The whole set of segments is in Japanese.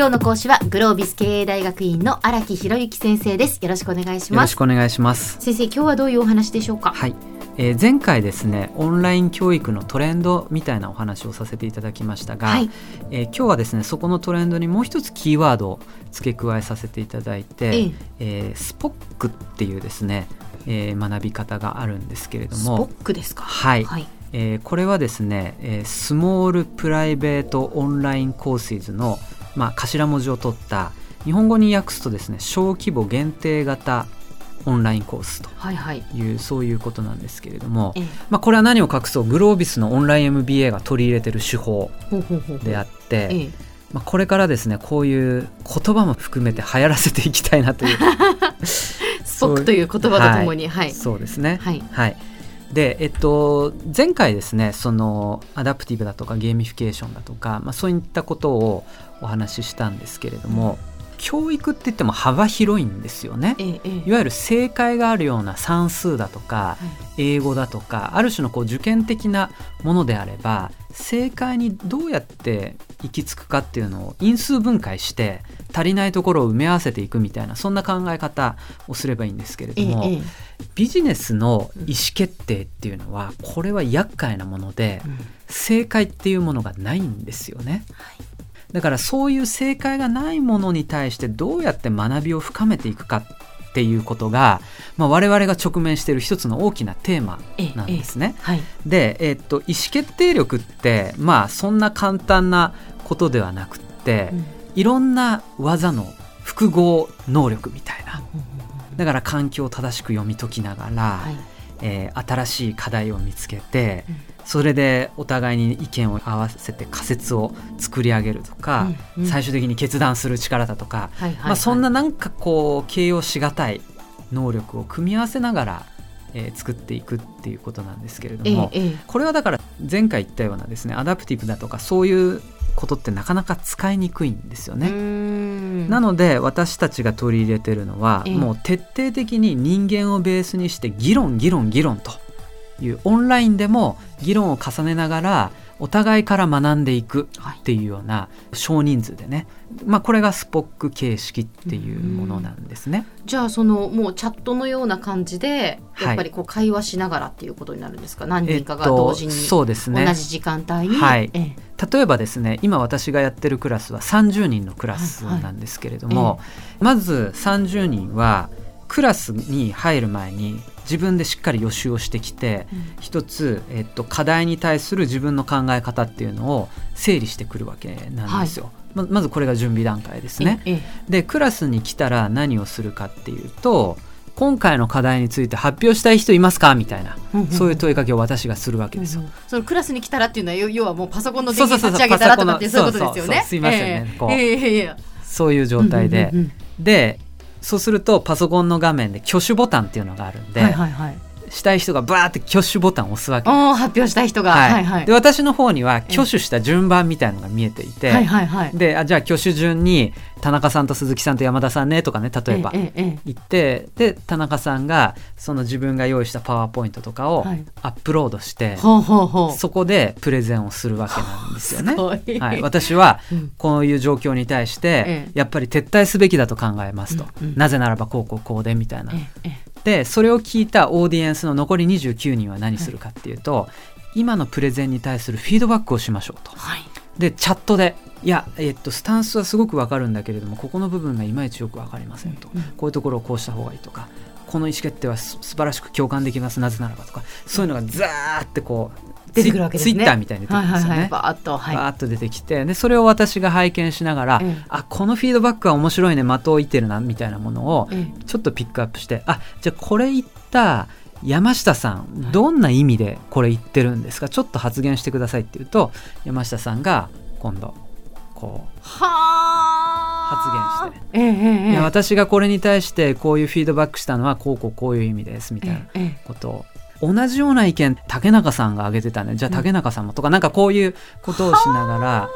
今日の講師はグロービス経営大学院の荒木博之先生です。よろしくお願いしよろますしくお願いします。先生今日はどういうお話でしょうか？はい、えー前回ですねオンライン教育のトレンドみたいなお話をさせていただきましたが、はい。えー今日はですねそこのトレンドにもう一つキーワードを付け加えさせていただいて、ええ。えースポックっていうですね、えー学び方があるんですけれどスポもックですか？はい、はい。えーこれはですね、えースモールプライベートオンラインコースイズの、まあ、頭文字を取った日本語に訳すとですね小規模限定型オンラインコースとはいはい。いうそういうことなんですけれども、ええ。まあ、これは何を隠そうグロービスのオンライン MBA が取り入れてる手法ほうほうほうほう。であって、ええ。まあ、これからですねこういう言葉も含めて流行らせていきたいなという。 SPOC という言葉とともにはい。そうですね。はい。はいでえっと、前回ですねそのアダプティブだとかゲーミフィケーションだとか、まあ、そういったことをお話ししたんですけれども、教育って言っても幅広いんですよね。ええええ。いわゆる正解があるような算数だとか、英語だとかある種のこう受験的なものであれば正解にどうやって行き着くかっていうのを因数分解して足りないところを埋め合わせていくみたいなそんな考え方をすればいいんですけれども、ええええビジネスの意思決定っていうのはこれは厄介なものでうん正解っていうものがないんですよね。だからそういう正解がないものに対してどうやって学びを深めていくかっていうことが、まあ、我々が直面している一つの大きなテーマなんですね。はいで、えっと意思決定力ってまあそんな簡単なことではなくって、うん。いろんな技の複合能力みたいな。だから環境を正しく読み解きながら、はい。えー新しい課題を見つけて、うん。それでお互いに意見を合わせて仮説を作り上げるとか、うんうん。最終的に決断する力だとか、はいはい。まあ、そんななんかこう形容しがたい能力を組み合わせながら、えー作っていくっていうことなんですけれども、ええええ。これはだから前回言ったようなですねアダプティブだとかそういうことってなかなか使いにくいんですよね。なので私たちが取り入れてるのは、ええもう徹底的に人間をベースにして議論議論議論というオンラインでも議論を重ねながらお互いから学んでいくはい。っていうような少人数でね、まあ、これがスポック形式っていうものなんですね。じゃあそのもうチャットのような感じではい。やっぱりこう会話しながらっていうことになるんですか、何えっ人かが同時にそうですね。同じ時間帯に、はい。ええ。例えばですね今私がやってるクラスは30人のクラスなんですけれども、まず30人はクラスに入る前に自分でしっかり予習をしてきて一つ、えっと、課題に対する自分の考え方っていうのを整理してくるわけなんですよ。ままずこれが準備段階ですね。ええでクラスに来たら何をするかっていうと今回の課題について発表したい人いますかみたいな、うんうんそういう問いかけを私がするわけですよ。うんそのクラスに来たらっていうのは要要はもうパソコンの電源立ち上げたらとかってそういうことですよね。そうそうそうすいませんねこうええええええそういう状態で、うんうんうんでそうするとパソコンの画面で挙手ボタンっていうのがあるんで、はいはいはい。したい人がバーって挙手ボタンを押すわけ。発表したい人が、はい。はいで私の方には挙手した順番みたいのが見えていて、はいはいはい。であじゃあ挙手順に田中さんと鈴木さんと山田さんねとかね例えば言ってで田中さんがその自分が用意したパワーポイントとかをはい。アップロードしてえ、ほうほうほう。そこでプレゼンをするわけなんですよね。すごい。はい、私はうん。こういう状況に対してええ。やっぱり撤退すべきだと考えますと、うんうん。なぜならばこうこうこうでみたいな。でそれを聞いたオーディエンスの残り29人は何するかっていうと、今のプレゼンに対するフィードバックをしましょうと。はい。でチャットでいや、えっと、スタンスはすごくわかるんだけれどもここの部分がいまいちよくわかりませんと、うんこういうところをこうした方がいいとかこの意思決定はす素晴らしく共感できますなぜならばとかそういうのがザーってこう出てくるわけですね。ツイッターみたいに出てくるんですよね。はいはいはい。バーッとはい。バーッと出てきてでそれを私が拝見しながら、ええあこのフィードバックは面白いね的を射ってるなみたいなものをえちょっとピックアップしてあじゃあこれ言った山下さんどんな意味でこれ言ってるんですか？ちょっと発言してくださいって言うと山下さんが今度こうはあ。発言して。えええ私がこれに対してこういうフィードバックしたのはこうこうこういう意味ですみたいなことを同じような意見竹中さんが挙げてたね。じゃあ竹中さんもとか、なんかこういうことをしながら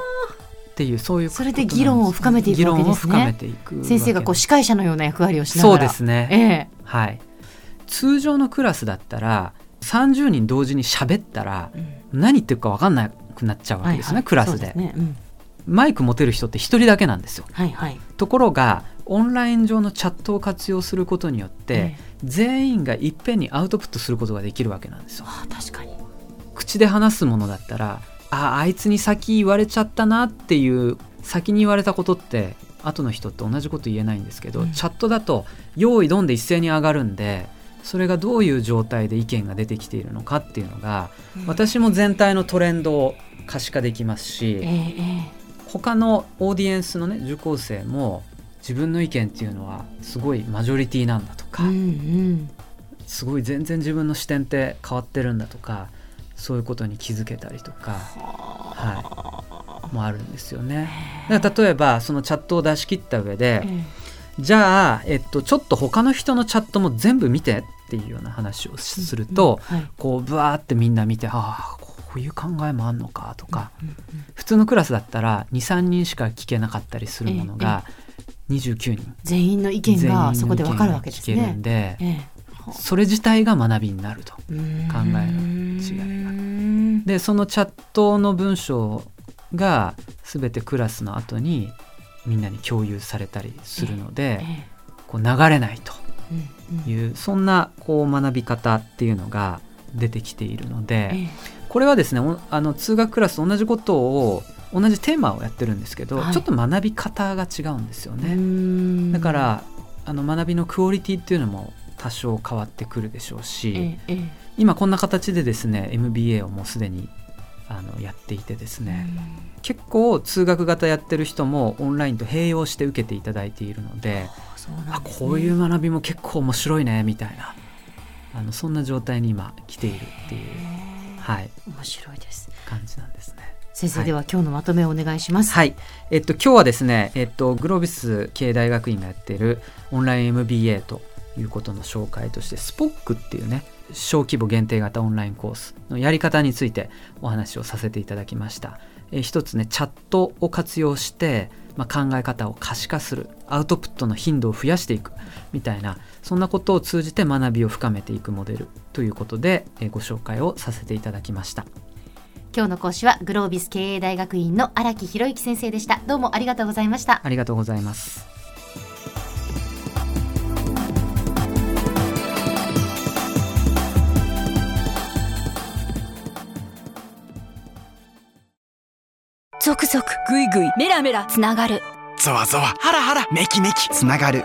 っていうそういうそれで議論を深めていくわけですね。議論を深めていく。わけ先生がこう司会者のような役割をしながら。そうですね、ええ。はい。通常のクラスだったら30人同時に喋ったらうん。何言ってるか分かんなくなっちゃうわけですね、クラスで,、ね。うん。マイク持てる人って一人だけなんですよ。はいはい。ところがオンライン上のチャットを活用することによって、え全員がいっぺんにアウトプットすることができるわけなんですよ。ああ確かに。口で話すものだったらああいつに先言われちゃったなっていう先に言われたことって後の人って同じこと言えないんですけど、うんチャットだと用意どんで一斉に上がるんでそれがどういう状態で意見が出てきているのかっていうのが、私も全体のトレンドを可視化できますし、えええ他のオーディエンスのね受講生も自分の意見っていうのはすごいマジョリティなんだとか、えうんうん。すごい全然自分の視点って変わってるんだとかそういうことに気づけたりとか、はい、もあるんですよね。だから例えばそのチャットを出し切った上で、えじゃあ、えっと、ちょっと他の人のチャットも全部見てっていうような話をしすると、うんはいこうブワーってみんな見てああこういう考えもあんのかとか、うんうん普通のクラスだったら23人しか聞けなかったりするものが、29人。全員の意見がそこでわかるわけです全員の意見が聞けるねん。で、えそれ自体が学びになると。え、考えの違いが。でそのチャットの文章が全てクラスの後にみんなに共有されたりするので、えこう流れないと。えうんうん。いうそんなこう学び方っていうのが出てきているので、え。これはですねおあの通学クラスと同じことを同じテーマをやってるんですけど、はい。ちょっと学び方が違うんですよね。ん。だからあの学びのクオリティっていうのも多少変わってくるでしょうし、えええ今こんな形でですね MBA をもうすでにあのやっていてですえね、結構通学型やってる人もオンラインと併用して受けていただいているのであね。こういう学びも結構面白いねみたいなあのそんな状態に今来ているっていう、はい、面白いです。感じなんですね。先生、はいでは今日のまとめをお願いします。はい、えっと、今日はですね、えっと、グロービス経営大学院がやっているオンライン MBA ということの紹介として、スポックっていうね、小規模限定型オンラインコースのやり方についてお話をさせていただきました。えー一つね、チャットを活用して、まあ、考え方を可視化する、アウトプットの頻度を増やしていくみたいな、そんなことを通じて学びを深めていくモデルということで、えーご紹介をさせていただきました。今日の講師はグロービス経営大学院の荒木博之先生でした。どうもありがとうございました。ありがとうございます。ゾクゾクグイグイメラメラつながるゾワゾワハラハラメキメキつながる